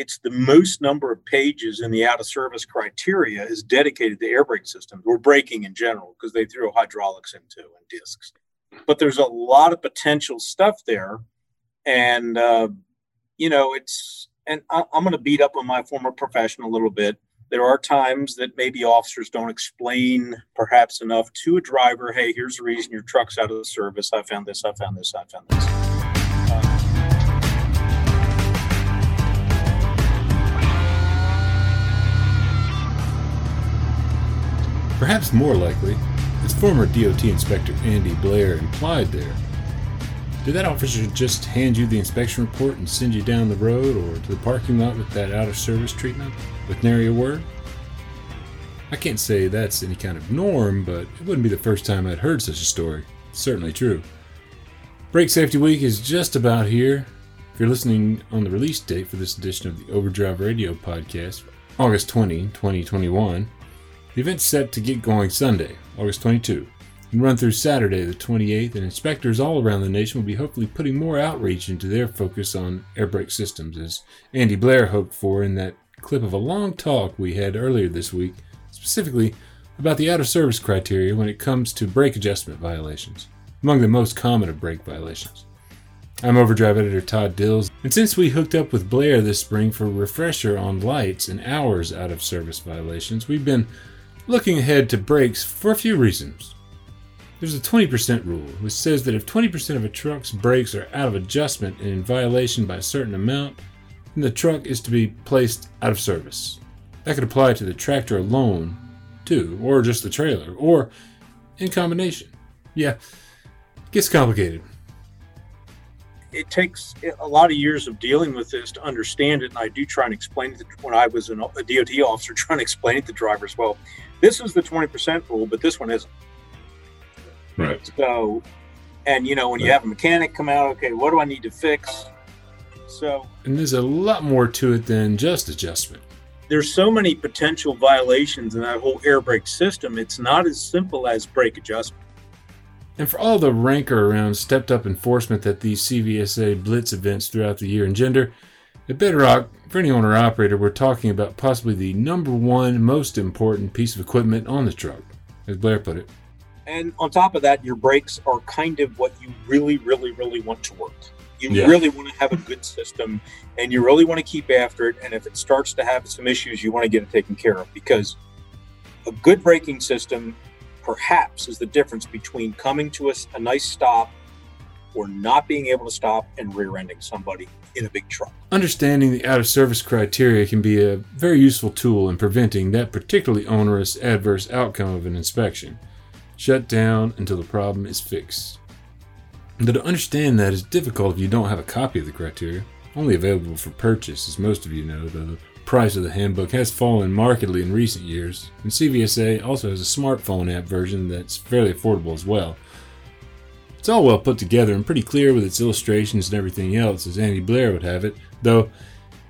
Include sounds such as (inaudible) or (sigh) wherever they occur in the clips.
it's the most number of pages in the out of service criteria is dedicated to air brake systems or braking in general because they throw hydraulics into and discs. But there's a lot of potential stuff there, and uh, you know it's and I, I'm going to beat up on my former profession a little bit. There are times that maybe officers don't explain perhaps enough to a driver, hey, here's the reason your truck's out of service. I found this, I found this, I found this. Perhaps more likely, as former DOT Inspector Andy Blair implied there, did that officer just hand you the inspection report and send you down the road or to the parking lot with that out of service treatment with nary a word? I can't say that's any kind of norm, but it wouldn't be the first time I'd heard such a story. It's certainly true. Brake Safety Week is just about here. If you're listening on the release date for this edition of the Overdrive Radio podcast, August 20, 2021, the event's set to get going Sunday, August 22, and run through Saturday, the 28th, and inspectors all around the nation will be hopefully putting more outreach into their focus on air brake systems, as Andy Blair hoped for in that clip of a long talk we had earlier this week, specifically about the out of service criteria when it comes to brake adjustment violations, among the most common of brake violations. I'm Overdrive editor Todd Dills, and since we hooked up with Blair this spring for a refresher on lights and hours out of service violations, we've been looking ahead to brakes for a few reasons. There's a 20% rule, which says that if 20% of a truck's brakes are out of adjustment and in violation by a certain amount, then the truck is to be placed out of service. That could apply to the tractor alone, too, or just the trailer, or in combination. Yeah, it gets complicated. It takes a lot of years of dealing with this to understand it, and I do try and explain it when I was a DOT officer, (laughs) trying to explain it to drivers. Well, this is the 20% rule, but this one isn't. Right. So, and you know, when you have a mechanic come out, okay, what do I need to fix? So, and there's a lot more to it than just adjustment. There's so many potential violations in that whole air brake system. It's not as simple as brake adjustment. And for all the rancor around stepped up enforcement that these CVSA blitz events throughout the year engender, at Bedrock, for any owner operator, we're talking about possibly the number one most important piece of equipment on the truck, as Blair put it. And on top of that, your brakes are kind of what you really, really, really want to work. You yeah. really want to have a good system and you really want to keep after it. And if it starts to have some issues, you want to get it taken care of because a good braking system perhaps is the difference between coming to a, a nice stop or not being able to stop and rear ending somebody in a big truck. Understanding the out of service criteria can be a very useful tool in preventing that particularly onerous adverse outcome of an inspection. Shut down until the problem is fixed. But to understand that is difficult if you don't have a copy of the criteria. Only available for purchase, as most of you know, though price of the handbook has fallen markedly in recent years, and CVSA also has a smartphone app version that's fairly affordable as well. It's all well put together and pretty clear with its illustrations and everything else, as Andy Blair would have it, though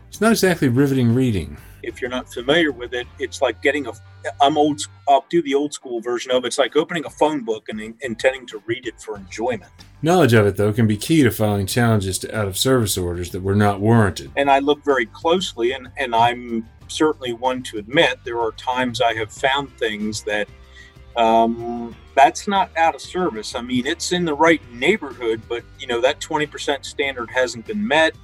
it's not exactly riveting reading. If you're not familiar with it, it's like getting a. I'm old. I'll do the old school version of it. It's like opening a phone book and in, intending to read it for enjoyment. Knowledge of it, though, can be key to filing challenges to out of service orders that were not warranted. And I look very closely, and, and I'm certainly one to admit there are times I have found things that um, that's not out of service. I mean, it's in the right neighborhood, but you know that 20% standard hasn't been met.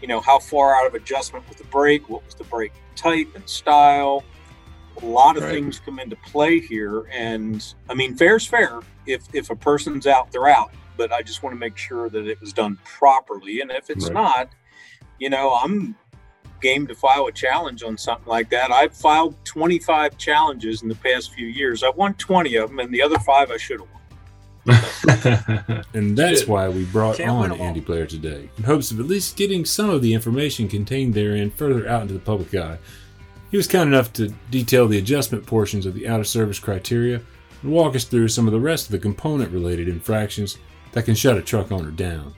You know, how far out of adjustment was the brake? What was the brake type and style? A lot of right. things come into play here, and I mean, fair's fair. If if a person's out, they're out. But I just want to make sure that it was done properly, and if it's right. not, you know, I'm game to file a challenge on something like that. I've filed 25 challenges in the past few years. I won 20 of them, and the other five I should have won. (laughs) and that's why we brought Can't on Andy Blair today, in hopes of at least getting some of the information contained therein further out into the public eye. He was kind enough to detail the adjustment portions of the out of service criteria and walk us through some of the rest of the component related infractions that can shut a truck owner down.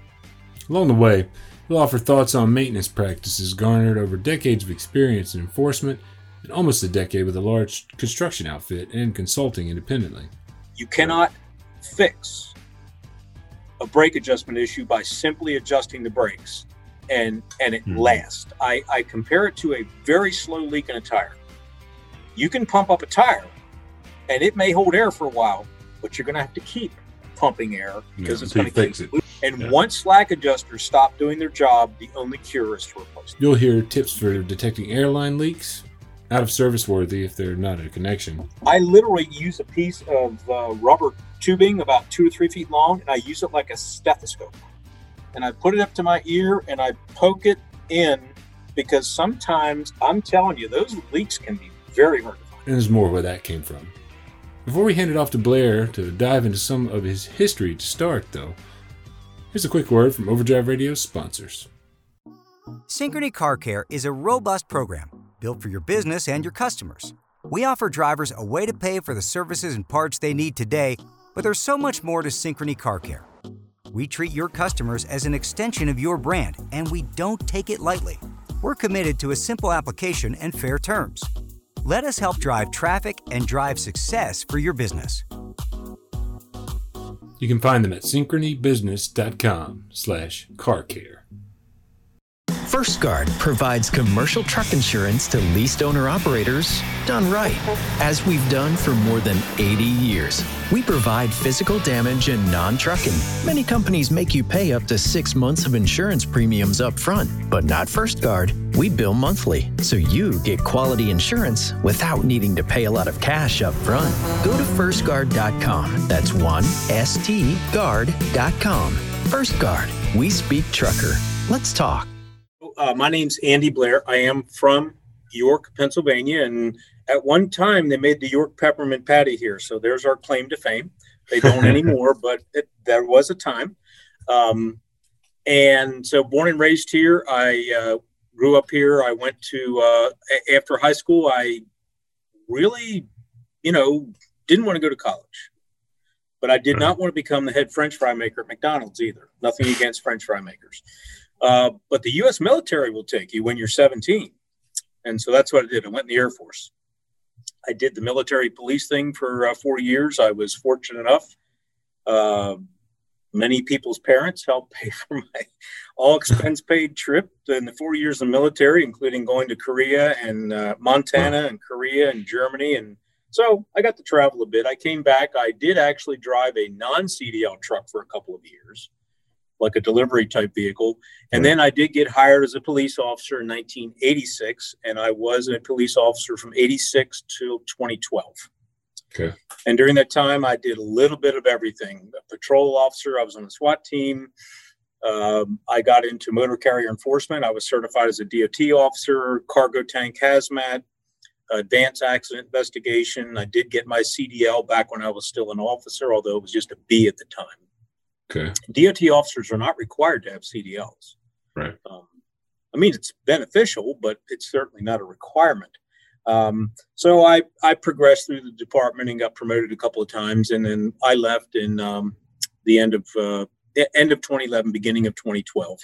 Along the way, He'll offer thoughts on maintenance practices garnered over decades of experience in enforcement and almost a decade with a large construction outfit and consulting independently. You cannot fix a brake adjustment issue by simply adjusting the brakes. And and it Hmm. lasts. I, I compare it to a very slow leak in a tire. You can pump up a tire, and it may hold air for a while, but you're going to have to keep pumping air because Yeah, it's going to keep it. And Yeah. once slack adjusters stop doing their job, the only cure is to replace them. You'll hear tips for detecting airline leaks, out of service worthy if they're not in a connection. I literally use a piece of uh, rubber tubing about two to three feet long, and I use it like a stethoscope. And I put it up to my ear and I poke it in because sometimes I'm telling you, those leaks can be very hard to find. And there's more where that came from. Before we hand it off to Blair to dive into some of his history to start, though, here's a quick word from Overdrive Radio's sponsors. Synchrony Car Care is a robust program built for your business and your customers. We offer drivers a way to pay for the services and parts they need today, but there's so much more to Synchrony Car Care. We treat your customers as an extension of your brand, and we don't take it lightly. We're committed to a simple application and fair terms. Let us help drive traffic and drive success for your business. You can find them at synchronybusiness.com slash carcare. First Guard provides commercial truck insurance to leased owner operators done right, as we've done for more than 80 years. We provide physical damage and non trucking. Many companies make you pay up to six months of insurance premiums up front, but not First Guard. We bill monthly, so you get quality insurance without needing to pay a lot of cash up front. Go to firstguard.com. That's one S T guard.com. First Guard, we speak trucker. Let's talk. Uh, my name's Andy Blair. I am from York, Pennsylvania, and at one time they made the York peppermint patty here. So there's our claim to fame. They don't (laughs) anymore, but it, there was a time. Um, and so born and raised here, I uh, grew up here. I went to uh, after high school. I really, you know, didn't want to go to college, but I did not want to become the head French fry maker at McDonald's either. Nothing against French fry makers. Uh, but the U.S. military will take you when you're 17. And so that's what I did. I went in the Air Force. I did the military police thing for uh, four years. I was fortunate enough. Uh, many people's parents helped pay (laughs) for my all expense paid trip in the four years in the military, including going to Korea and uh, Montana and Korea and Germany. And so I got to travel a bit. I came back. I did actually drive a non CDL truck for a couple of years, like a delivery type vehicle. And then I did get hired as a police officer in 1986, and I was a police officer from 86 till 2012. Okay. And during that time, I did a little bit of everything. A patrol officer, I was on the SWAT team. Um, I got into motor carrier enforcement. I was certified as a DOT officer, cargo tank hazmat, advanced accident investigation. I did get my CDL back when I was still an officer, although it was just a B at the time. Okay. DOT officers are not required to have CDLs. Right. Um, I mean, it's beneficial, but it's certainly not a requirement. Um, so I, I progressed through the department and got promoted a couple of times, and then I left in um, the end of uh, end of 2011, beginning of 2012.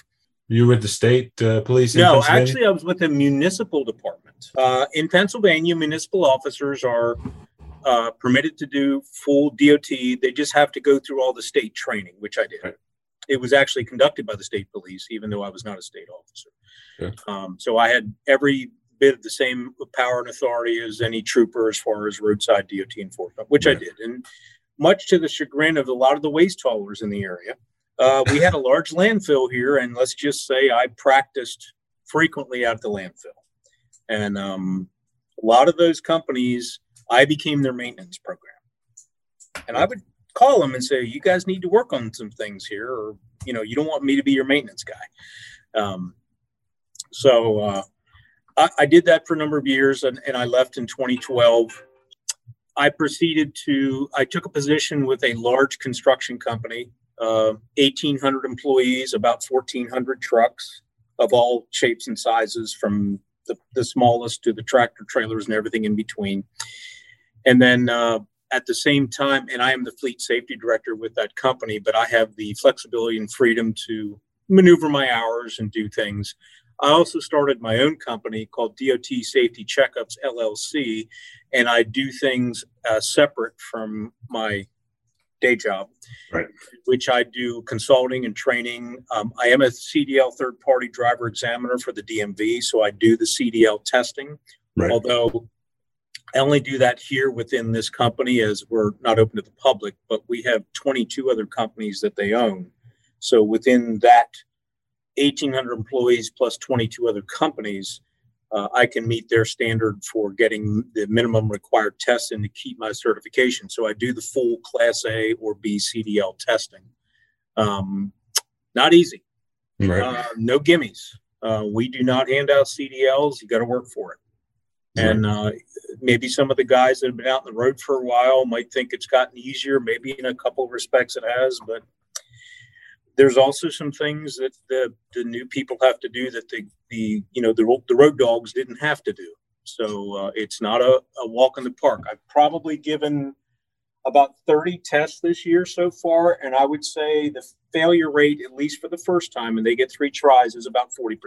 You were with the state uh, police? in No, actually, I was with the municipal department. Uh, in Pennsylvania, municipal officers are uh, permitted to do full DOT. They just have to go through all the state training, which I did. Right. It was actually conducted by the state police, even though I was not a state officer. Okay. Um, so I had every bit of the same power and authority as any trooper as far as roadside DOT enforcement, which I did. And much to the chagrin of a lot of the waste haulers in the area, uh, we had a large landfill here, and let's just say I practiced frequently at the landfill. And um, a lot of those companies, I became their maintenance program. And I would call them and say, you guys need to work on some things here, or, you know, you don't want me to be your maintenance guy. Um, so uh, I, I did that for a number of years, and, and I left in 2012. I proceeded to, I took a position with a large construction company, uh, 1,800 employees, about 1,400 trucks of all shapes and sizes, from the, the smallest to the tractor trailers and everything in between. And then uh, at the same time, and I am the fleet safety director with that company, but I have the flexibility and freedom to maneuver my hours and do things. I also started my own company called DOT Safety Checkups LLC, and I do things uh, separate from my day job, right. which I do consulting and training. Um, I am a CDL third party driver examiner for the DMV, so I do the CDL testing. Right. Although I only do that here within this company as we're not open to the public, but we have 22 other companies that they own. So within that 1,800 employees plus 22 other companies, uh, I can meet their standard for getting the minimum required tests and to keep my certification. So I do the full Class A or B CDL testing. Um, not easy. Right. Uh, no gimmies. Uh, we do not hand out CDLs. You got to work for it. And uh, maybe some of the guys that have been out on the road for a while might think it's gotten easier. Maybe in a couple of respects it has, but there's also some things that the, the new people have to do that the, the you know the, the road dogs didn't have to do so uh, it's not a, a walk in the park i've probably given about 30 tests this year so far and i would say the failure rate at least for the first time and they get three tries is about 40%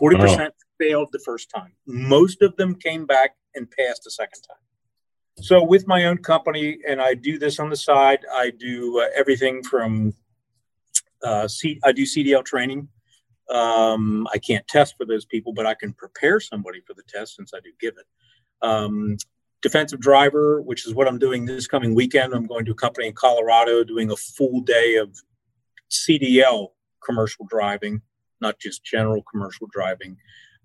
40% oh. Failed the first time most of them came back and passed the second time so with my own company and i do this on the side i do uh, everything from uh, C, I do CDL training. Um, I can't test for those people, but I can prepare somebody for the test since I do give it. Um, defensive driver, which is what I'm doing this coming weekend. I'm going to a company in Colorado doing a full day of CDL commercial driving, not just general commercial driving.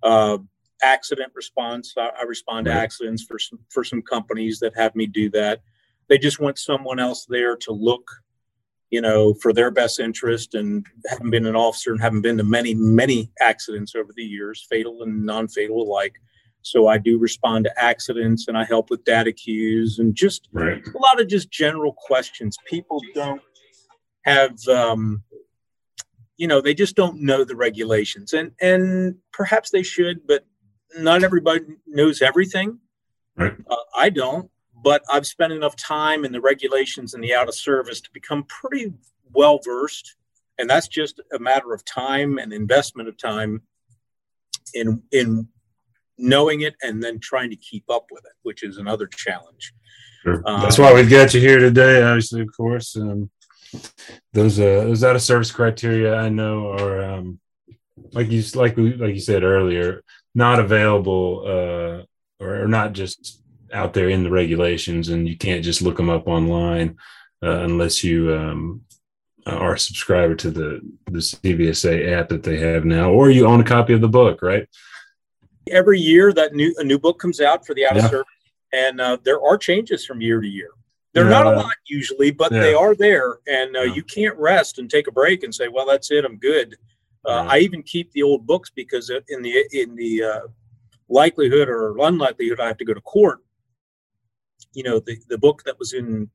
Uh, accident response. I, I respond right. to accidents for some for some companies that have me do that. They just want someone else there to look you know, for their best interest and haven't been an officer and haven't been to many, many accidents over the years, fatal and non fatal alike. So I do respond to accidents and I help with DataQs and just right. a lot of just general questions. People don't have, um, you know, they just don't know the regulations and, and perhaps they should, but not everybody knows everything. Right. Uh, I don't but I've spent enough time in the regulations and the out of service to become pretty well versed. And that's just a matter of time and investment of time in in knowing it and then trying to keep up with it, which is another challenge. Sure. Um, that's why we've got you here today, obviously, of course. Um, those uh, those out of service criteria I know are um, like you like we, like you said earlier, not available uh, or, or not just out there in the regulations, and you can't just look them up online uh, unless you um, are a subscriber to the the CVSA app that they have now, or you own a copy of the book, right? Every year, that new a new book comes out for the out of yeah. service, and uh, there are changes from year to year. They're yeah. not a lot usually, but yeah. they are there, and uh, you can't rest and take a break and say, "Well, that's it, I'm good." Uh, I even keep the old books because in the in the uh, likelihood or unlikelihood I have to go to court, you know the, the book that was in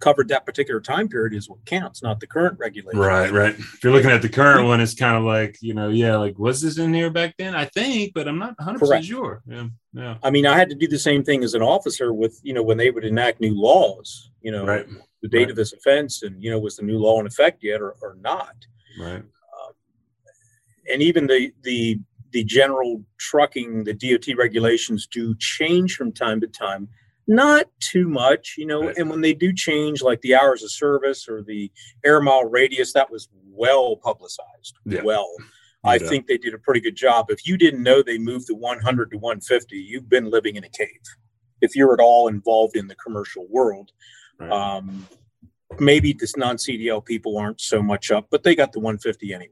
covered that particular time period is what counts, not the current regulation. Right, right. If you're looking at the current one, it's kind of like, you know, yeah, like was this in here back then? I think, but I'm not 100 percent sure. Yeah, yeah. I mean, I had to do the same thing as an officer with, you know, when they would enact new laws. You know, right. the date right. of this offense, and you know, was the new law in effect yet or, or not? Right. Um, and even the the the general trucking, the DOT regulations do change from time to time not too much, you know. And when they do change, like the hours of service or the air mile radius, that was well publicized. Yeah. Well, I yeah. think they did a pretty good job. If you didn't know they moved the 100 to 150, you've been living in a cave. If you're at all involved in the commercial world, right. um, maybe this non-CDL people aren't so much up, but they got the 150 anyway.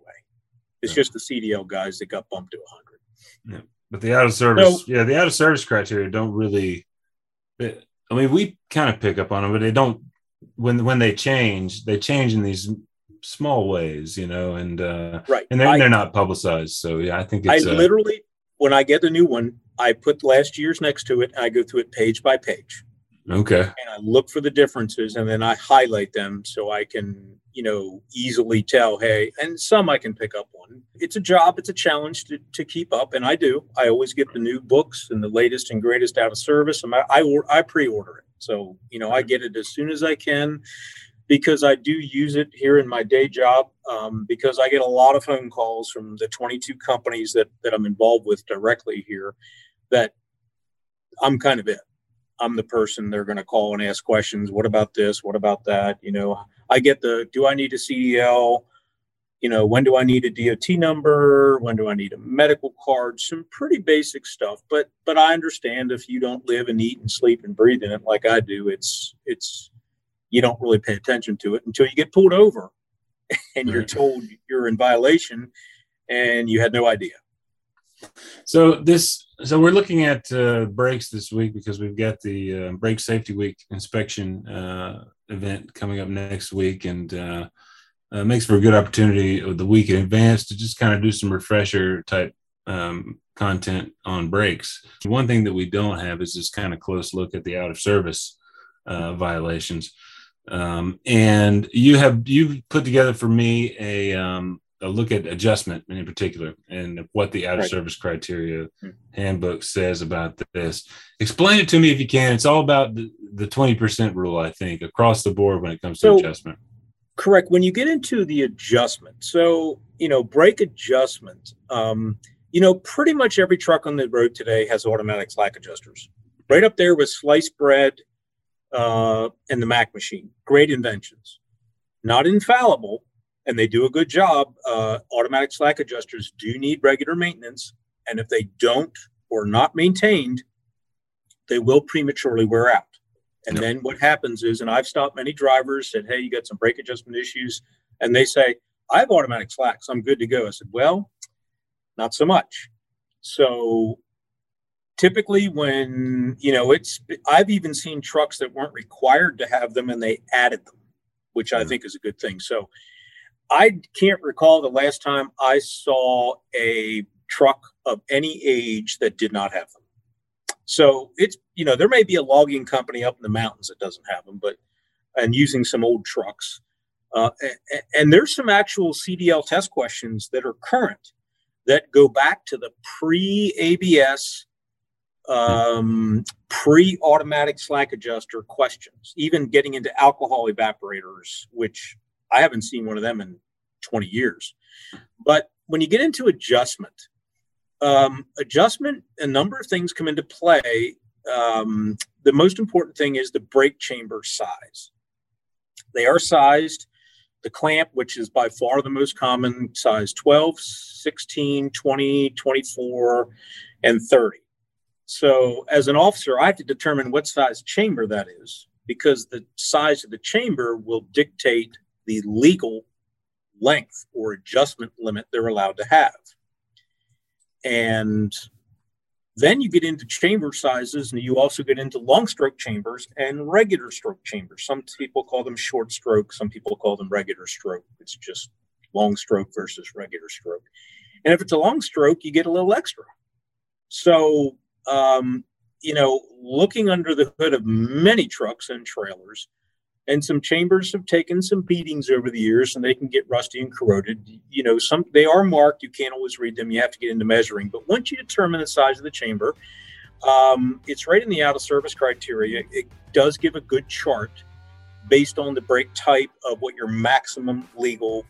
It's yeah. just the CDL guys that got bumped to 100. Yeah. But the out of service, so, yeah, the out of service criteria don't really I mean, we kind of pick up on them, but they don't. When when they change, they change in these small ways, you know, and uh, right, and they're I, they're not publicized. So yeah, I think it's, I uh, literally when I get a new one, I put last year's next to it. and I go through it page by page. Okay. And I look for the differences, and then I highlight them so I can you know easily tell hey and some i can pick up on. It's a job it's a challenge to, to keep up and i do. I always get the new books and the latest and greatest out of service and i i, I pre-order it. So you know i get it as soon as i can because i do use it here in my day job um, because i get a lot of phone calls from the 22 companies that that i'm involved with directly here that i'm kind of it I'm the person they're going to call and ask questions. What about this? What about that? You know, I get the do I need a CDL? You know, when do I need a DOT number? When do I need a medical card? Some pretty basic stuff. But but I understand if you don't live and eat and sleep and breathe in it like I do, it's it's you don't really pay attention to it until you get pulled over (laughs) and you're told you're in violation and you had no idea. So this, so we're looking at uh, brakes this week because we've got the uh, brake safety week inspection uh, event coming up next week, and uh, uh, makes for a good opportunity of the week in advance to just kind of do some refresher type um, content on brakes. One thing that we don't have is this kind of close look at the out of service uh, violations. Um, and you have you put together for me a um, a look at adjustment in particular and what the out of service right. criteria mm-hmm. handbook says about this. Explain it to me if you can. It's all about the, the 20% rule, I think, across the board when it comes to so, adjustment. Correct. When you get into the adjustment, so, you know, brake adjustment, um, you know, pretty much every truck on the road today has automatic slack adjusters. Right up there with sliced bread uh, and the Mac machine. Great inventions. Not infallible, and they do a good job. Uh, automatic slack adjusters do need regular maintenance, and if they don't or not maintained, they will prematurely wear out. And then what happens is, and I've stopped many drivers, said, "Hey, you got some brake adjustment issues," and they say, "I have automatic slacks. I'm good to go." I said, "Well, not so much." So typically when you know it's i've even seen trucks that weren't required to have them and they added them which i mm. think is a good thing so I can't recall the last time I saw a truck of any age that did not have them. So it's, you know, there may be a logging company up in the mountains that doesn't have them, but, and using some old trucks. Uh, and, and there's some actual CDL test questions that are current that go back to the pre ABS, um, pre automatic slack adjuster questions, even getting into alcohol evaporators, which I haven't seen one of them in 20 years. But when you get into adjustment, um, adjustment, a number of things come into play. Um, the most important thing is the brake chamber size. They are sized. The clamp, which is by far the most common, size 12, 16, 20, 24, and 30. So, as an officer, I have to determine what size chamber that is because the size of the chamber will dictate the legal length or adjustment limit they're allowed to have. And then you get into chamber sizes, and you also get into long stroke chambers and regular stroke chambers. Some people call them short stroke, some people call them regular stroke. It's just long stroke versus regular stroke. And if it's a long stroke, you get a little extra. So, um, you know, looking under the hood of many trucks and trailers, and some chambers have taken some beatings over the years and they can get rusty and corroded. You know some they are marked. You can't always read them. You have to get into measuring. But once you determine the size of the chamber um, it's right in the out of service criteria. It does give a good chart based on the brake type of what your maximum legal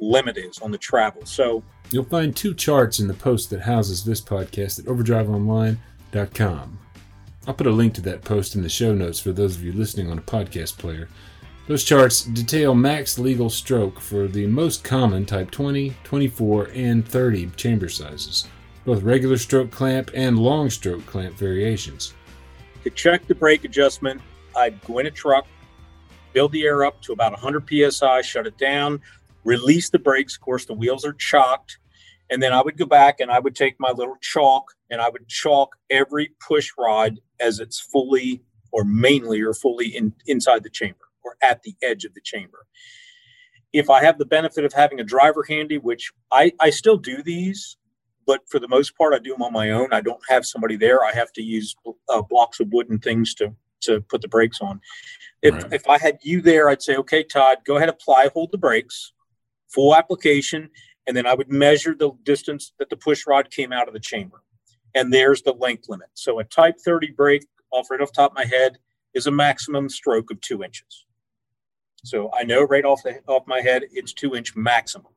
limit is on the travel. So you'll find two charts in the post that houses this podcast at overdriveonline.com I'll put a link to that post in the show notes for those of you listening on a podcast player. Those charts detail max legal stroke for the most common type 20, 24, and 30 chamber sizes, both regular stroke clamp and long stroke clamp variations. To check the brake adjustment, I'd go in a truck, build the air up to about 100 psi, shut it down, release the brakes. Of course, the wheels are chocked. And then I would go back and I would take my little chalk and I would chalk every push rod as it's fully or mainly or fully in, inside the chamber or at the edge of the chamber. If I have the benefit of having a driver handy, which I, I still do these, but for the most part, I do them on my own. I don't have somebody there. I have to use uh, blocks of wood and things to to put the brakes on. If, right. if I had you there, I'd say, okay, Todd, go ahead, apply, hold the brakes, full application, and then I would measure the distance that the push rod came out of the chamber. And there's the length limit. So a type 30 brake, off right off top of my head, is a maximum stroke of two inches. So I know right off the off my head, it's two inch maximum.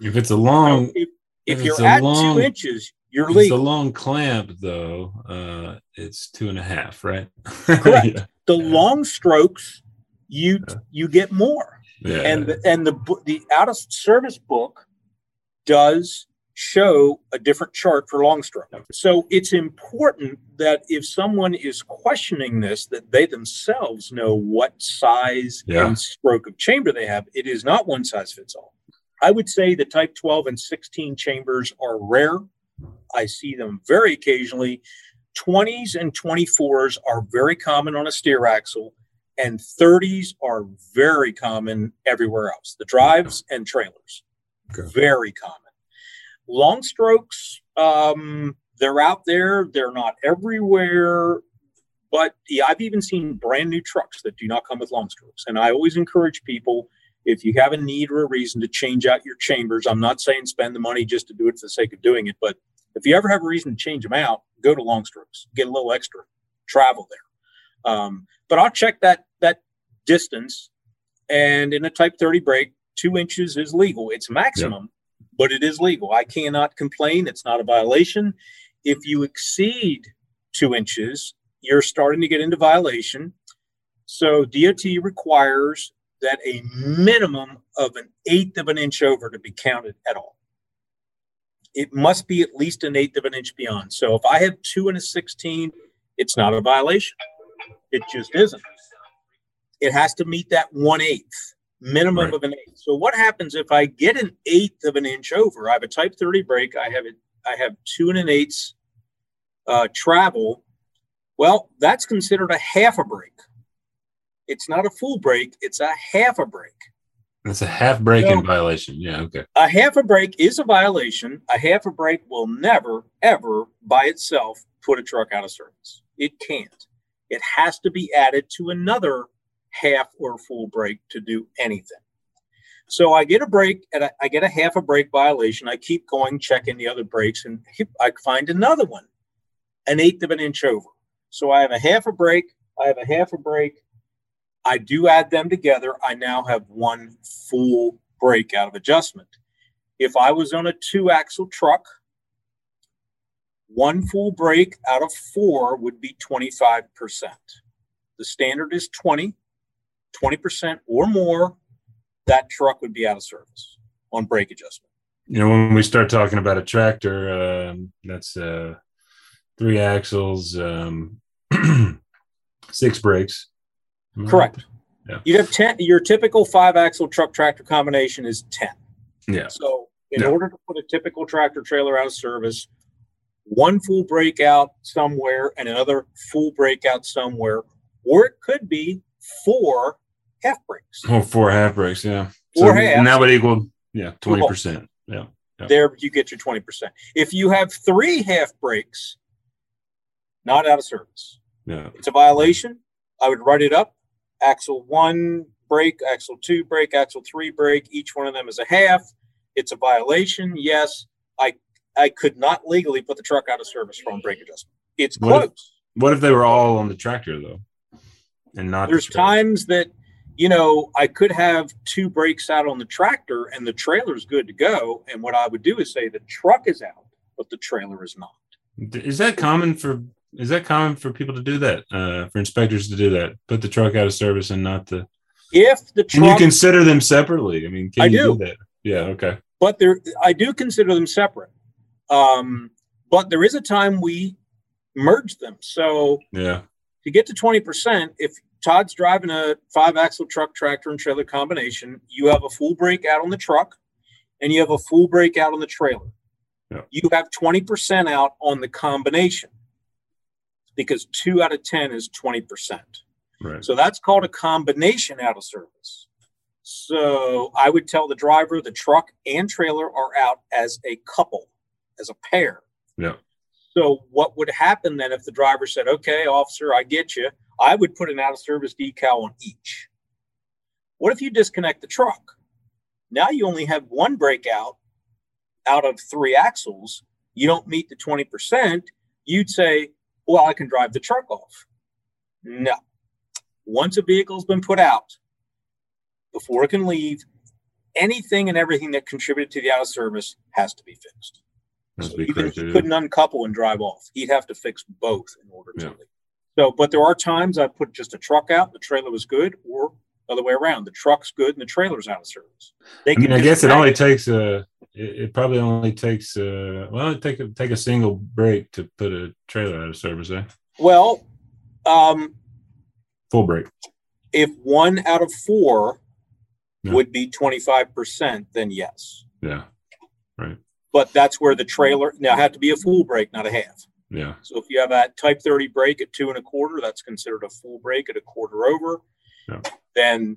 If it's a long, if, if, if you're at long... two inches, you're It's legal. a long clamp, though. Uh, it's two and a half, right? (laughs) Correct. yeah. the long strokes, you Yeah. you get more. Yeah. and the, and the the out of service book does show a different chart for long stroke. So it's important that if someone is questioning this, that they themselves know what size Yeah. and stroke of chamber they have. It is not one size fits all. I would say the Type 12 and 16 chambers are rare. I see them very occasionally. 20s and 24s are very common on a steer axle and 30s are very common everywhere else. The drives and trailers, Okay. very common. Long strokes, um, they're out there. They're not everywhere, but yeah, I've even seen brand new trucks that do not come with long strokes. And I always encourage people if you have a need or a reason to change out your chambers. I'm not saying spend the money just to do it for the sake of doing it, but if you ever have a reason to change them out, go to long strokes, get a little extra, travel there. Um, but I'll check that that distance, and in a Type 30 brake, two inches is legal. It's maximum, but it is legal. I cannot complain. It's not a violation. If you exceed two inches, you're starting to get into violation. So DOT requires that a minimum of an eighth of an inch over to be counted at all. It must be at least an eighth of an inch beyond. So if I have two and a 16, it's not a violation. It just isn't. It has to meet that one eighth minimum Right. of an eighth. So what happens if I get an eighth of an inch over? I have a Type 30 brake. I have it. I have two and an eighths uh, travel. Well, that's considered a half a brake. It's not a full brake. It's a half a brake. That's a half brake in violation. Yeah. Okay. A half a brake is a violation. A half a brake will never, ever by itself put a truck out of service. It can't. It has to be added to another half or full brake to do anything. So I get a brake and I, I get a half a brake violation. I keep going, checking the other brakes, and I find another one, an eighth of an inch over. So I have a half a brake, I have a half a brake. I do add them together. I now have one full brake out of adjustment. If I was on a two axle truck, one full brake out of four would be 25%. The standard is 20, 20% or more, that truck would be out of service on brake adjustment. You know, when we start talking about a tractor, um, that's uh, three axles, um, (clears throat) six brakes. Correct. right? Yeah. You'd have 10, your typical five axle truck tractor combination is 10. Yeah. So, in Yeah. order to put a typical tractor trailer out of service, one full breakout somewhere and another full breakout somewhere, or it could be four half brakes. Oh, four half brakes, Yeah. Four so halves. and that would equal yeah Two twenty percent. Yeah. Yeah. There you get your 20%. If you have three half brakes, not out of service. Yeah. It's a violation. I would write it up. Axle one brake, axle two brake, axle three brake. Each one of them is a half. It's a violation. Yes, I I could not legally put the truck out of service from brake adjustment. It's What if- close. What if they were all on the tractor though, and not? There's trailer? times that you know I could have two brakes out on the tractor and the trailer's good to go. And what I would do is say the truck is out, but the trailer is not. Is that common for? Is that common for people to do that? Uh, for inspectors to do that, put the truck out of service and not the. If the truck, Can you consider them separately? I mean, can I you do. do that? Yeah. Okay. but there I do consider them separate. Um, but there is a time we merge them. So Yeah. to get to 20%, if Todd's driving a five axle truck, tractor, and trailer combination, you have a full brake out on the truck and you have a full brake out on the trailer. Yeah. You have 20% out on the combination because two out of 10 is 20%. Right. So that's called a combination out of service. So I would tell the driver the truck and trailer are out as a couple, as a pair. Yeah. So what would happen then if the driver said, "Okay, officer, I get you. I would put an out of service decal on each." What if you disconnect the truck? Now you only have one breakout out of three axles. You don't meet the 20%. You'd say, "Well, I can drive the truck off." No. Once a vehicle's been put out, before it can leave, anything and everything that contributed to the out of service has to be fixed. So even correct, he couldn't uncouple and drive off. He'd have to fix both in order to leave. So, but there are times I put just a truck out, the trailer was good, or other way around, the truck's good and the trailer's out of service. They I mean, I guess it only takes a. It, it probably only takes a. Well, it take a take a single brake to put a trailer out of service. Eh? Well, um, Full brake. if one out of four would be 25%, then yes. Yeah. Right. But that's where the trailer now have to be a full brake, not a half. Yeah. So if you have a type 30 brake at two and a quarter, that's considered a full brake at a quarter over. Yeah. Then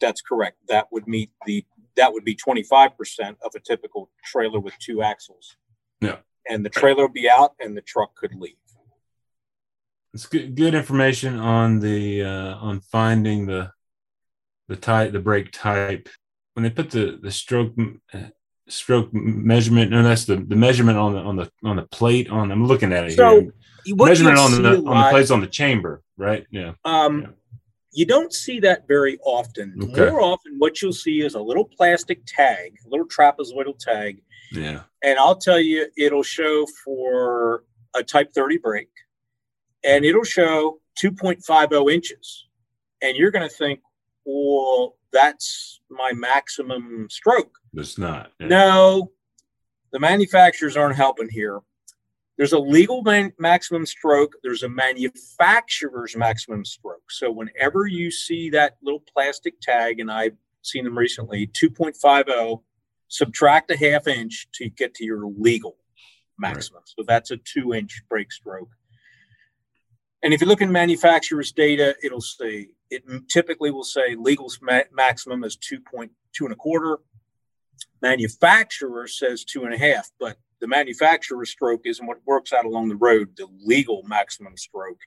that's correct. That would meet the that would be 25% of a typical trailer with two axles. Yeah. And the trailer would be out and the truck could leave. It's good, good information on the uh, on finding the the type the brake type when they put the the stroke uh, stroke measurement. No, that's the the measurement on the on the on the plate. On I'm looking at it So, here. Measurement on the on the plates on the chamber, right? Yeah. Um, Yeah. You don't see that very often. Okay. More often, what you'll see is a little plastic tag, a little trapezoidal tag, Yeah. and I'll tell you, it'll show for a Type 30 brake, and it'll show 2.50 inches, and you're going to think, well, that's my maximum stroke. It's not. Yeah. No, the manufacturers aren't helping here. There's a legal man- maximum stroke. There's a manufacturer's maximum stroke. So whenever you see that little plastic tag, and I've seen them recently, 2.50, subtract a half inch to get to your legal maximum. So that's a two inch brake stroke. And if you look in manufacturer's data, it'll say it typically will say legal ma- maximum is 2.2 and a quarter manufacturer says two and a half, but the manufacturer stroke isn't what works out along the road. The legal maximum stroke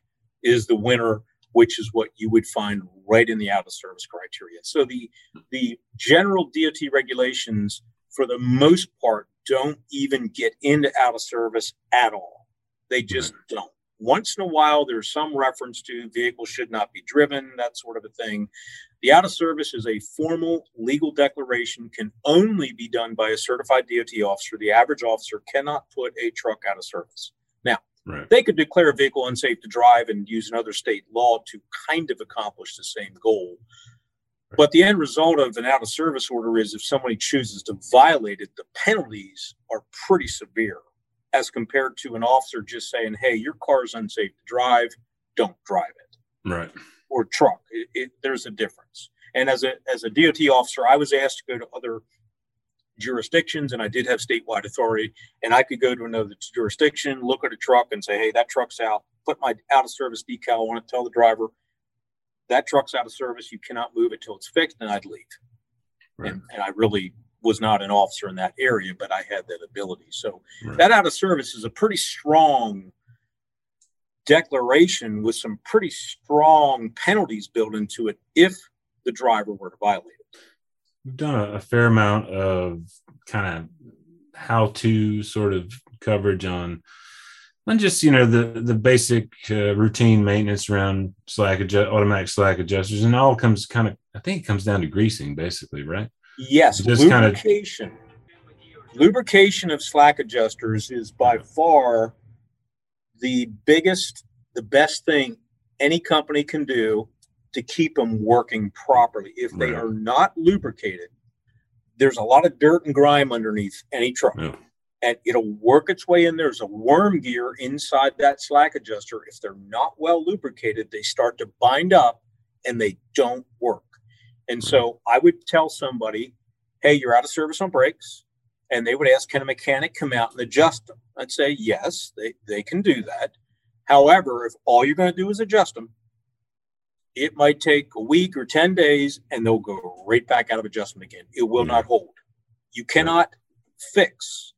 is the winner, which is what you would find right in the out of service criteria. So the the general DOT regulations, for the most part, don't even get into out of service at all. They just don't. Once in a while, there's some reference to vehicles should not be driven, that sort of a thing. The out of service is a formal legal declaration, can only be done by a certified DOT officer. The average officer cannot put a truck out of service. Right. They could declare a vehicle unsafe to drive and use another state law to kind of accomplish the same goal. But the end result of an out of service order is if somebody chooses to violate it, the penalties are pretty severe as compared to an officer just saying, hey, your car is unsafe to drive, don't drive it Right. or truck. It, it, there's a difference. And as a as a DOT officer, I was asked to go to other jurisdictions, and I did have statewide authority. And I could go to another jurisdiction, look at a truck, and say, "Hey, that truck's out." Put my out of service decal on it. Tell the driver that truck's out of service. You cannot move it till it's fixed, and I'd leave. Right. And, and I really was not an officer in that area, but I had that ability. So Right. that out of service is a pretty strong declaration with some pretty strong penalties built into it if the driver were to violate it. We've done a, a fair amount of kind of how to sort of coverage on on just you know the the basic uh, routine maintenance around slack adjust, automatic slack adjusters and all comes kind of I think it comes down to greasing basically right Yes, Just kinda- lubrication. Lubrication of slack adjusters is by far the biggest, the best thing any company can do to keep them working properly. If they Right. are not lubricated, there's a lot of dirt and grime underneath any truck. Yeah. And it'll work its way in. There's a worm gear inside that slack adjuster. If they're not well lubricated, they start to bind up and they don't work. And so I would tell somebody, hey, you're out of service on brakes. And they would ask, can a mechanic come out and adjust them? I'd say, yes, they, they can do that. However, if all you're going to do is adjust them, it might take a week or 10 days and they'll go right back out of adjustment again. It will not hold. You cannot fix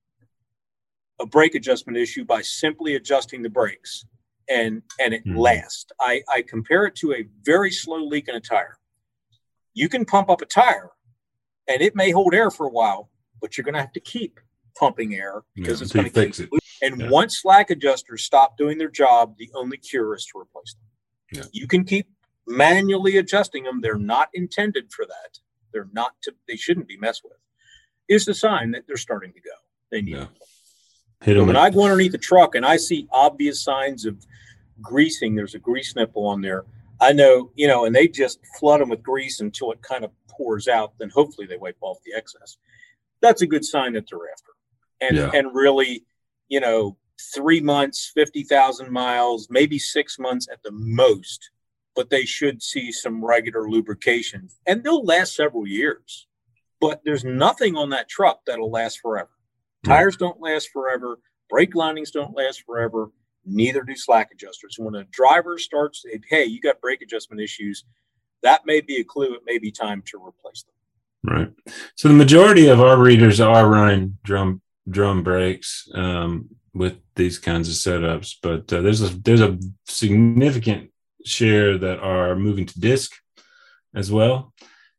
a brake adjustment issue by simply adjusting the brakes and and it Mhm. lasts. I, I compare it to a very slow leak in a tire. You can pump up a tire and it may hold air for a while, but you're going to have to keep pumping air because Yeah, it's going to fix it. And Yeah. once slack adjusters stop doing their job, the only cure is to replace them. Yeah. You can keep manually adjusting them. They're not intended for that. They're not to, they shouldn't be messed with. It's a sign that they're starting to go. They need Yeah. Hit when I go underneath the truck and I see obvious signs of greasing, there's a grease nipple on there. I know, you know, and they just flood them with grease until it kind of pours out. Then hopefully they wipe off the excess. That's a good sign that they're after. And Yeah. and really, you know, three months, fifty thousand miles, maybe six months at the most. But they should see some regular lubrication, and they'll last several years. But there's nothing on that truck that'll last forever. Tires don't last forever. Brake linings don't last forever. Neither do slack adjusters. When a driver starts, hey, you got brake adjustment issues, that may be a clue. It may be time to replace them. Right. So the majority of our readers are running drum drum brakes um, with these kinds of setups, but uh, there's a there's a significant share that are moving to disc as well.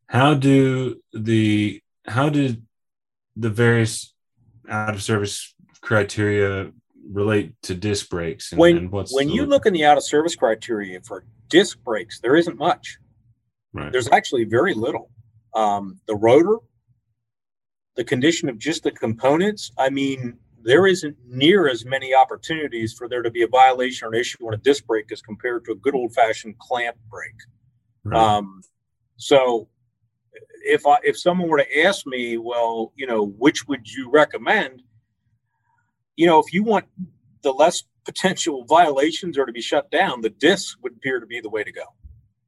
How do the how did the various out of service criteria relate to disc brakes? And, when and what's when the- you look in the out of service criteria for disc brakes, there isn't much. right, There's actually very little. Um, the rotor, the condition of just the components. I mean, there isn't near as many opportunities for there to be a violation or an issue on a disc brake as compared to a good old fashioned cam brake. right. Um, so if I if someone were to ask me, well, you know, which would you recommend? You know, if you want the less potential violations or to be shut down, the disc would appear to be the way to go.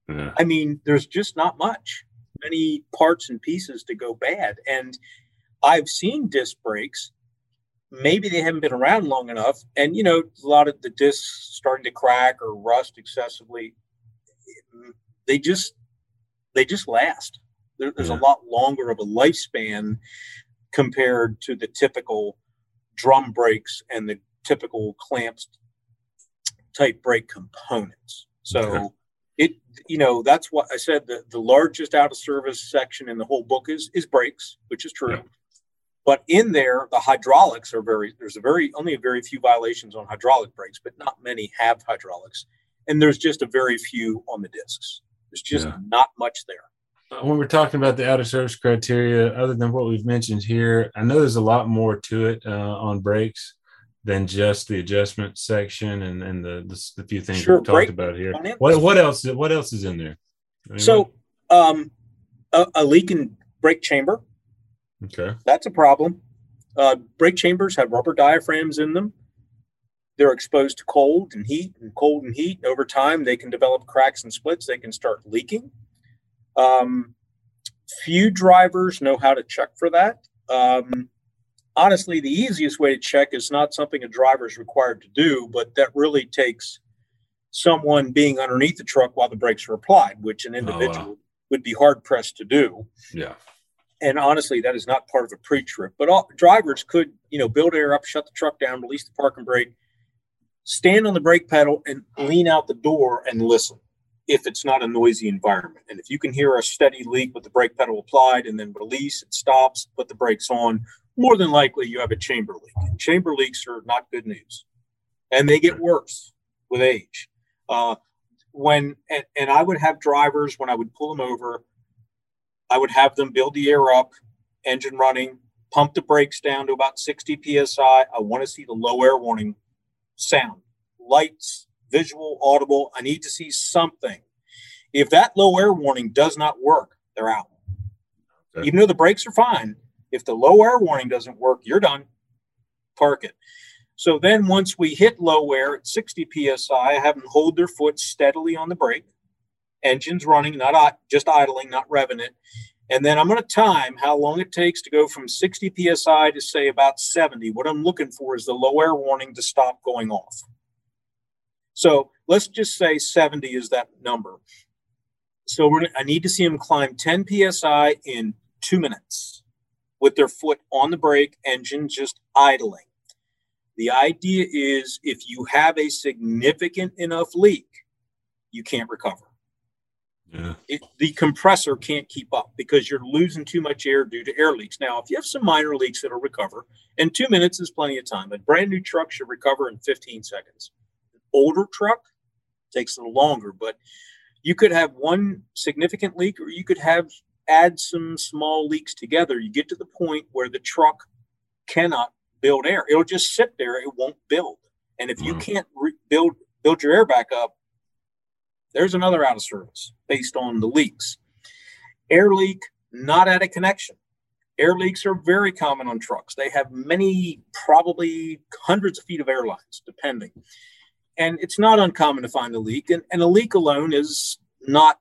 yeah. I mean, there's just not much, many parts and pieces to go bad. And I've seen disc brakes. Maybe they haven't been around long enough. And, you know, a lot of the discs starting to crack or rust excessively. They just, they just last. There, there's Yeah. a lot longer of a lifespan compared to the typical drum brakes and the typical cams type brake components. So Okay. it you know that's what I said the, the largest out of service section in the whole book is is brakes, which is true. Yeah. But in there, the hydraulics are very there's a very only a very few violations on hydraulic brakes, but not many have hydraulics. And there's just a very few on the discs. There's just Yeah. not much there. When we're talking about the out of service criteria, other than what we've mentioned here, I know there's a lot more to it uh, on brakes than just the adjustment section and, and the, the the few things Sure, we've talked about here. What what else what else is in there? Anyone? So um a, a leak in brake chamber, okay, That's a problem. Uh, brake chambers have rubber diaphragms in them. They're exposed to cold and heat, and cold and heat. Over time, they can develop cracks and splits. They can start leaking. Um, few drivers know how to check for that. Um, honestly, the easiest way to check is not something a driver is required to do, but that really takes someone being underneath the truck while the brakes are applied, which an wow. individual would be hard pressed to do yeah, and honestly, that is not part of a pre-trip. But all drivers could, you know, build air up, shut the truck down, release the parking brake, stand on the brake pedal, and lean out the door and listen. If it's not a noisy environment, and if you can hear a steady leak with the brake pedal applied and then release, it stops, put the brakes on. More than likely, you have a chamber leak. And chamber leaks are not good news, and they get worse with age. Uh, when and, and I would have drivers when I would pull them over, I would have them build the air up, engine running, pump the brakes down to about 60 psi. I want to see the low air warning sound, lights, visual, audible. I need to see something. If that low air warning does not work, they're out. Okay. Even though the brakes are fine, if the low air warning doesn't work, you're done. Park it. So then once we hit low air at 60 psi, I have them hold their foot steadily on the brake. Engine's running, not just idling, not revving it. And then I'm going to time how long it takes to go from 60 psi to say about 70. What I'm looking for is the low air warning to stop going off. So let's just say 70 is that number. So we're I need to see them climb 10 psi in two minutes with their foot on the brake, engine just idling. The idea is if you have a significant enough leak, you can't recover. yeah, It, the compressor can't keep up because you're losing too much air due to air leaks. Now, if you have some minor leaks, it'll recover, and two minutes is plenty of time. A brand new truck should recover in 15 seconds. Older truck takes a little longer, but you could have one significant leak, or you could have add some small leaks together. You get to the point where the truck cannot build air. It'll just sit there. It won't build. And if you Wow. can't re- build build your air back up, there's another out of service based on the leaks. Air leak not at a connection. Air leaks are very common on trucks. They have many, probably hundreds of feet of air lines, depending. And it's not uncommon to find a leak. And, and a leak alone is not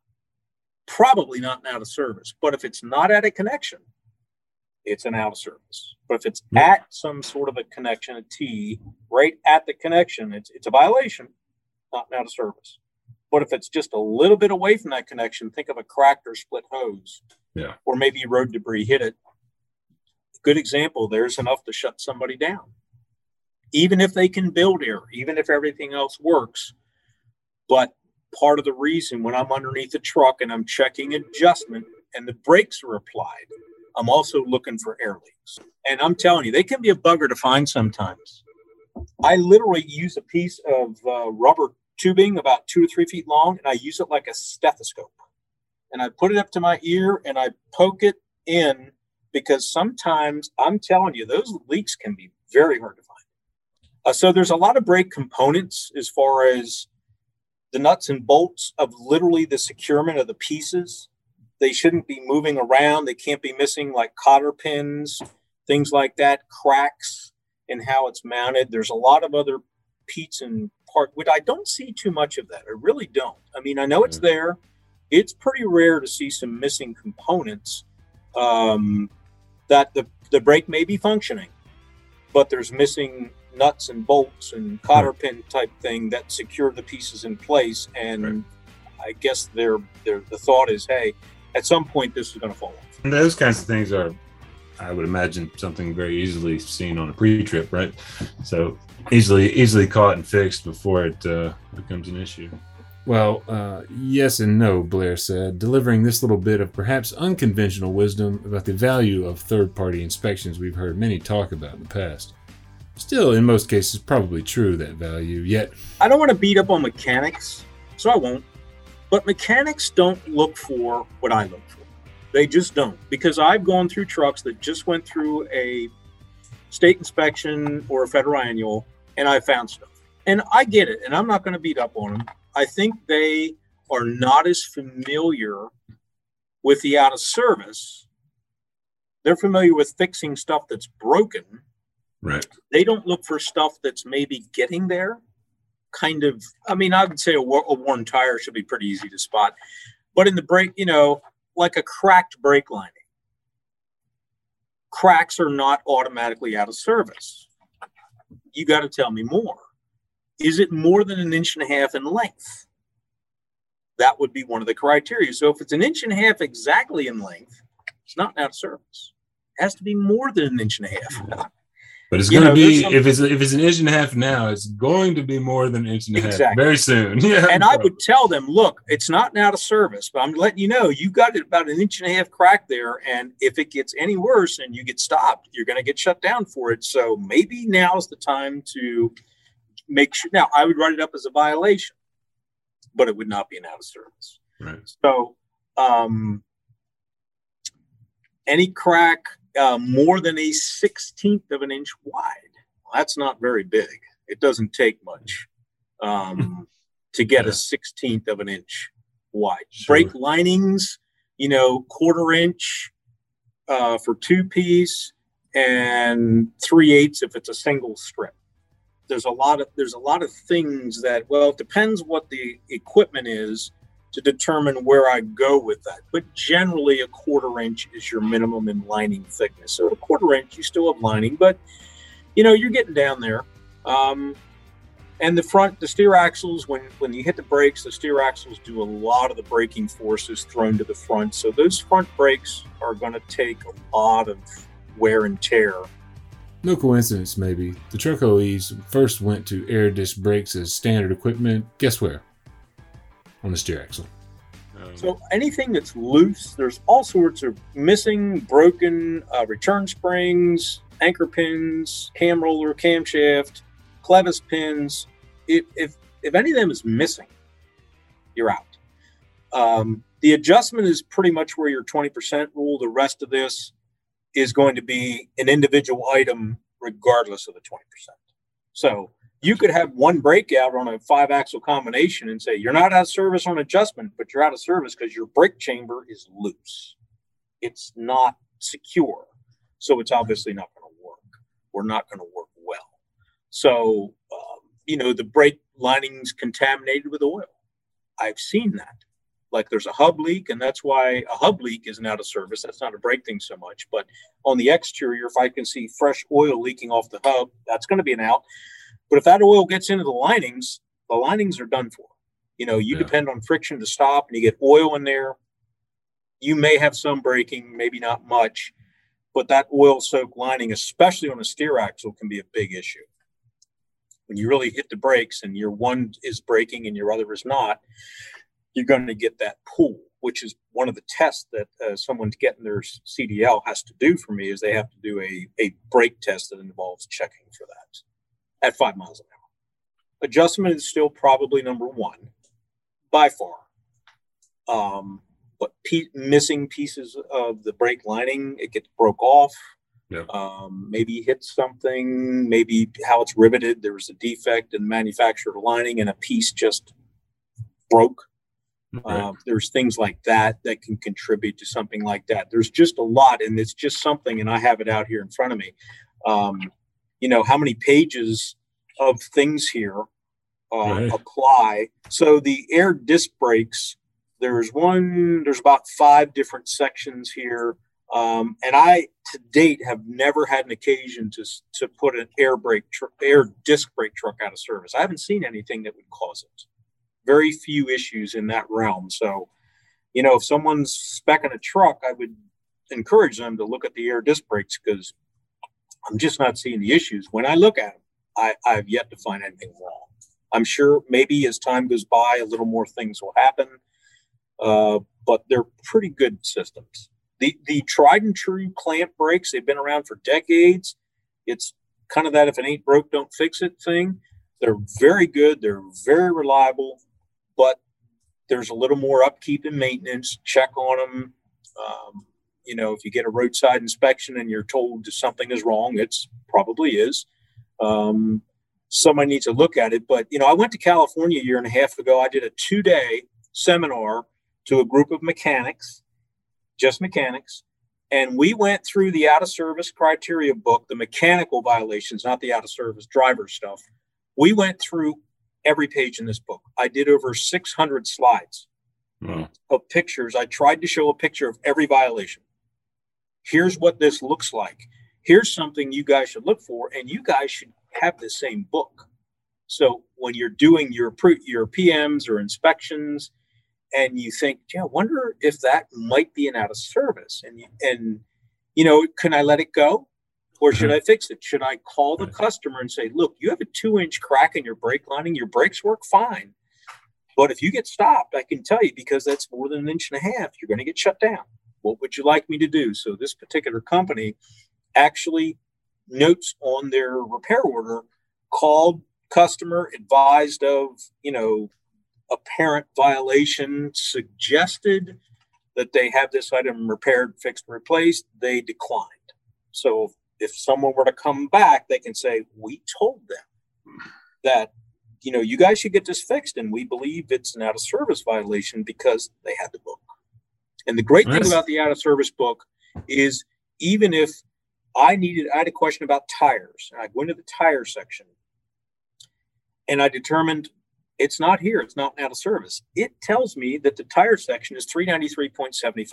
probably not an out of service. But if it's not at a connection, it's an out of service. But if it's Yeah. at some sort of a connection, a T, right at the connection, it's it's a violation, not an out of service. But if it's just a little bit away from that connection, think of a cracked or split hose. Yeah. Or maybe road debris hit it. Good example, there's enough to shut somebody down. Even if they can build air, even if everything else works. But part of the reason when I'm underneath the truck and I'm checking adjustment and the brakes are applied, I'm also looking for air leaks. And I'm telling you, they can be a bugger to find sometimes. I literally use a piece of uh, rubber tubing about two or three feet long, and I use it like a stethoscope. And I put it up to my ear and I poke it in because sometimes I'm telling you, those leaks can be very hard to find. Uh, so there's a lot of brake components as far as the nuts and bolts of literally the securement of the pieces. They shouldn't be moving around. They can't be missing like cotter pins, things like that, cracks in how it's mounted. There's a lot of other peats and part, which I don't see too much of that. I really don't. I mean, I know it's there. It's pretty rare to see some missing components um, that the, the brake may be functioning, but there's missing nuts and bolts and cotter pin type thing that secure the pieces in place. And Right. I guess their their the thought is, hey, at some point this is going to fall off. And those kinds of things are, I would imagine, something very easily seen on a pre-trip, right? So easily, easily caught and fixed before it uh, becomes an issue. Well, uh, yes and no, Blair said, delivering this little bit of perhaps unconventional wisdom about the value of third party inspections we've heard many talk about in the past. Still, in most cases, probably true that value, yet, I don't want to beat up on mechanics, so I won't. But mechanics don't look for what I look for. They just don't. Because I've gone through trucks that just went through a state inspection or a federal annual and I found stuff. And I get it. And I'm not going to beat up on them. I think they are not as familiar with the out of service. They're familiar with fixing stuff that's broken right. they don't look for stuff that's maybe getting there. Kind of, I mean, I would say a, a worn tire should be pretty easy to spot, but in the brake, you know, like a cracked brake lining, cracks are not automatically out of service. You got to tell me more. Is it more than an inch and a half in length? That would be one of the criteria. So if it's an inch and a half exactly in length, it's not out of service. It has to be more than an inch and a half. But it's going to be some- if it's if it's an inch and a half now, it's going to be more than an inch and a half very soon. (laughs) Yeah, and I would tell them, look, it's not out of service, but I'm letting you know you got it about an inch and a half crack there, and if it gets any worse and you get stopped, you're going to get shut down for it. So maybe now's the time to make sure. Now, I would write it up as a violation, but it would not be an out of service. Right. So, um, any crack uh, more than a sixteenth of an inch wide, well, that's not very big. It doesn't take much um, (laughs) to get Yeah. a sixteenth of an inch wide. Sure. Brake linings, you know, quarter inch uh, for two piece and three eighths if it's a single strip. There's a lot of there's a lot of things that well, it depends what the equipment is to determine where I go with that. But generally, a quarter inch is your minimum in lining thickness. So a quarter inch, you still have lining, but you know you're getting down there. Um, and the front, the steer axles, when when you hit the brakes, the steer axles do a lot of the braking forces thrown to the front. So those front brakes are going to take a lot of wear and tear. No coincidence, maybe. The truck OEs first went to air disc brakes as standard equipment. Guess where? On the steer axle. So anything that's loose, there's all sorts of missing, broken uh, return springs, anchor pins, cam roller, camshaft, clevis pins. If, if if any of them is missing, you're out. Um, the adjustment is pretty much where your 20% rule. The rest of this is going to be an individual item regardless of the 20%. So you could have one breakout on a five axle combination and say you're not out of service on adjustment, but you're out of service because your brake chamber is loose. It's not secure. So it's obviously not going to work. We're not going to work well. So, um, you know, the brake lining's contaminated with oil. I've seen that. Like there's a hub leak, and that's why a hub leak isn't out of service. That's not a brake thing so much. But on the exterior, if I can see fresh oil leaking off the hub, that's going to be an out. But if that oil gets into the linings, the linings are done for. You know, you yeah. depend on friction to stop, and you get oil in there. You may have some braking, maybe not much, but that oil soaked lining, especially on a steer axle, can be a big issue. When you really hit the brakes and your one is braking and your other is not, you're going to get that pool, which is one of the tests that uh, someone getting their CDL has to do for me is they have to do a, a brake test that involves checking for that at five miles an hour. Adjustment is still probably number one by far. Um, but pe- missing pieces of the brake lining, it gets broke off. Yeah. Um, maybe hit something, maybe how it's riveted. There was a defect in the manufacturer lining and a piece just broke. Right. Uh, there's things like that that can contribute to something like that. There's just a lot, and it's just something, and I have it out here in front of me. Um, you know how many pages of things here uh, right. apply. So the air disc brakes there's one there's about five different sections here um, and i to date have never had an occasion to to put an air brake tr- air disc brake truck out of service. I haven't seen anything that would cause it. Very few issues in that realm. So you know if someone's specking a truck i would encourage them to look at the air disc brakes because I'm just not seeing the issues. When I look at them, I, I've yet to find anything wrong. I'm sure maybe as time goes by, a little more things will happen, uh, but they're pretty good systems. The the tried and true cam brakes, they've been around for decades. It's kind of that if it ain't broke, don't fix it thing. They're very good. They're very reliable, but there's a little more upkeep and maintenance. Check on them. Um, you know, if you get a roadside inspection and you're told something is wrong, it's probably is. Um, somebody needs to look at it. But you know, I went to California a year and a half ago. I did a two-day seminar to a group of mechanics, just mechanics, and we went through the out of service criteria book, the mechanical violations, not the out of service driver stuff. We went through every page in this book. I did over 600 slides wow. of pictures. I tried to show a picture of every violation here's what this looks like. Here's something you guys should look for, and you guys should have the same book. So when you're doing your your PMs or inspections, and you think, yeah, I wonder if that might be an out of service, and and you know, can I let it go, or should mm-hmm. I fix it? Should I call the customer and say, look, you have a two inch crack in your brake lining, your brakes work fine, but if you get stopped, I can tell you because that's more than an inch and a half, you're going to get shut down. What would you like me to do? So this particular company actually notes on their repair order called customer advised of you know apparent violation suggested that they have this item repaired fixed replaced they declined so if someone were to come back they can say we told them that you know you guys should get this fixed and we believe it's an out of service violation because they had the book and the great thing about the out of service book is even if I needed, I had a question about tires, and I go into the tire section, and I determined it's not here. It's not out of service. It tells me that the tire section is 393.75.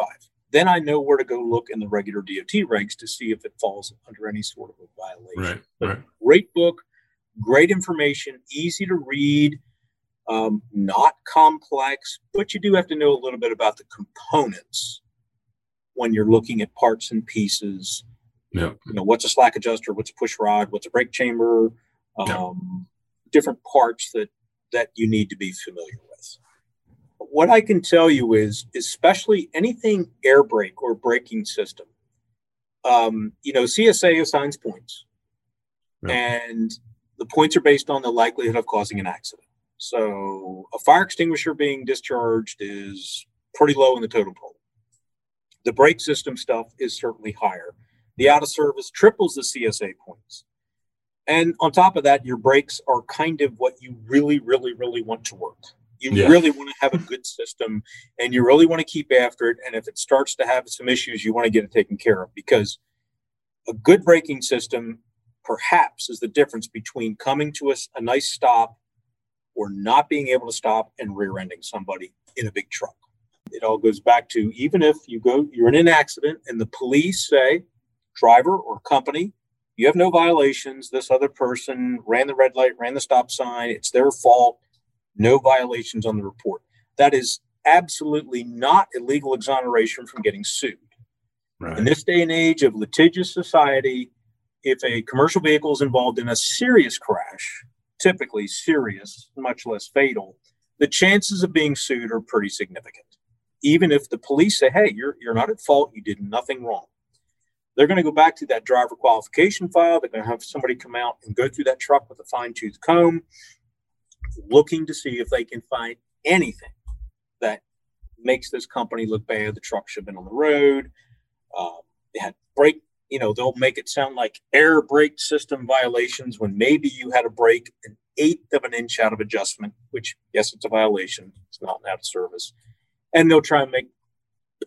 Then I know where to go look in the regular DOT regs to see if it falls under any sort of a violation. Right, right. Great book, great information, easy to read um, not complex, but you do have to know a little bit about the components when you're looking at parts and pieces. Yeah. You know, what's a slack adjuster? What's a push rod? What's a brake chamber? Um, yeah. Different parts that that you need to be familiar with. what I can tell you is, especially anything air brake or braking system, um, you know, CSA assigns points, yeah. and the points are based on the likelihood of causing an accident. So a fire extinguisher being discharged is pretty low in the totem pole. The brake system stuff is certainly higher. The out of service triples the CSA points. And on top of that, your brakes are kind of what you really, really, really want to work. You Yeah. really want to have a good system and you really want to keep after it. And if it starts to have some issues, you want to get it taken care of because a good braking system perhaps is the difference between coming to us a nice stop or not being able to stop and rear ending somebody in a big truck. It all goes back to even if you go, you're in an accident and the police say, driver or company, you have no violations. This other person ran the red light, ran the stop sign. It's their fault. No violations on the report. That is absolutely not illegal exoneration from getting sued. Right. In this day and age of litigious society, if a commercial vehicle is involved in a serious crash, typically serious, much less fatal, the chances of being sued are pretty significant. Even if the police say, hey, you're, you're not at fault, you did nothing wrong. They're going to go back to that driver qualification file. They're going to have somebody come out and go through that truck with a fine tooth comb, looking to see if they can find anything that makes this company look bad. The truck should have been on the road. Um, they had brake, you know, they'll make it sound like air brake system violations when maybe you had a brake an eighth of an inch out of adjustment, which, yes, it's a violation. It's not out of service. And they'll try and make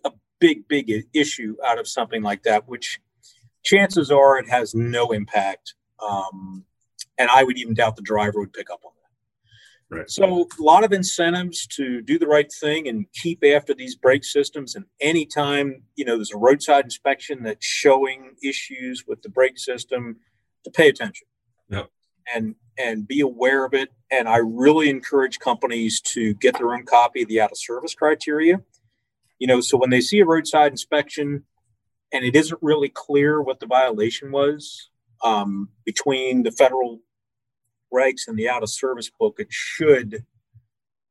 a big, big issue out of something like that, which chances are it has no impact. Um, and I would even doubt the driver would pick up on. Right. So a lot of incentives to do the right thing and keep after these brake systems. And anytime you know there's a roadside inspection that's showing issues with the brake system, to pay attention. Yep. And and be aware of it. And I really encourage companies to get their own copy of the out of service criteria. You know, so when they see a roadside inspection and it isn't really clear what the violation was um, between the federal regs and the out of service book, it should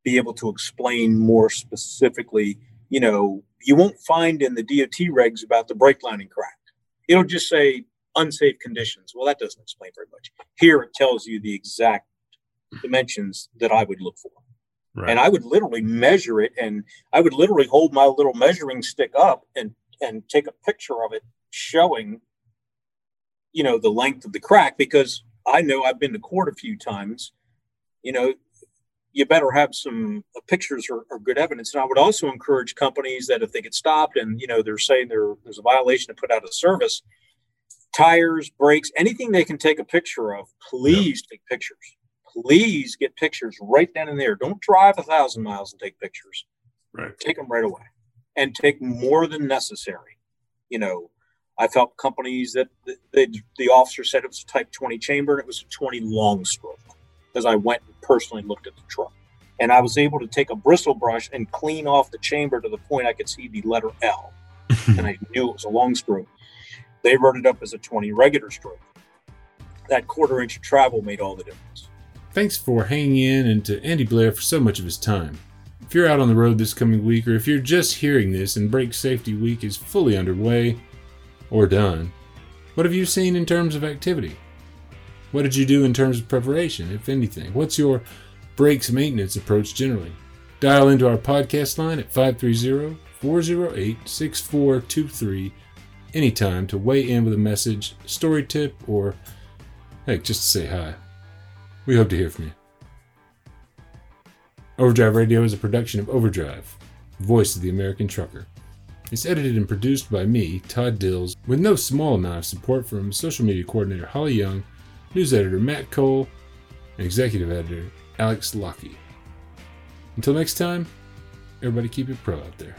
be able to explain more specifically. You know, you won't find in the DOT regs about the brake lining crack. It'll just say unsafe conditions. Well, that doesn't explain very much. Here it tells you the exact dimensions that I would look for. Right. And I would literally measure it and I would literally hold my little measuring stick up and and take a picture of it showing you know the length of the crack because I know I've been to court a few times. You know, you better have some uh, pictures or, or good evidence. And I would also encourage companies that if they get stopped and you know they're saying there, there's a violation to put out of service, tires, brakes, anything they can take a picture of, please take pictures. Please get pictures right then and there. Don't drive a thousand miles and take pictures. Right. Take them right away and take more than necessary. You know, I felt companies that the, the, the officer said it was a type 20 chamber and it was a 20 long stroke because I went and personally looked at the truck. And I was able to take a bristle brush and clean off the chamber to the point I could see the letter L. (laughs) and I knew it was a long stroke. They wrote it up as a 20 regular stroke. That quarter inch of travel made all the difference. Thanks for hanging in and to Andy Blair for so much of his time. If you're out on the road this coming week, or if you're just hearing this and Brake Safety Week is fully underway or done, what have you seen in terms of activity? What did you do in terms of preparation, if anything? What's your brakes maintenance approach generally? Dial into our podcast line at 530 408 6423 anytime to weigh in with a message, story tip, or heck, just to say hi. We hope to hear from you. Overdrive Radio is a production of Overdrive, voice of the American trucker. It's edited and produced by me, Todd Dills, with no small amount of support from social media coordinator Holly Young, news editor Matt Cole, and executive editor Alex Lockie. Until next time, everybody keep it pro out there.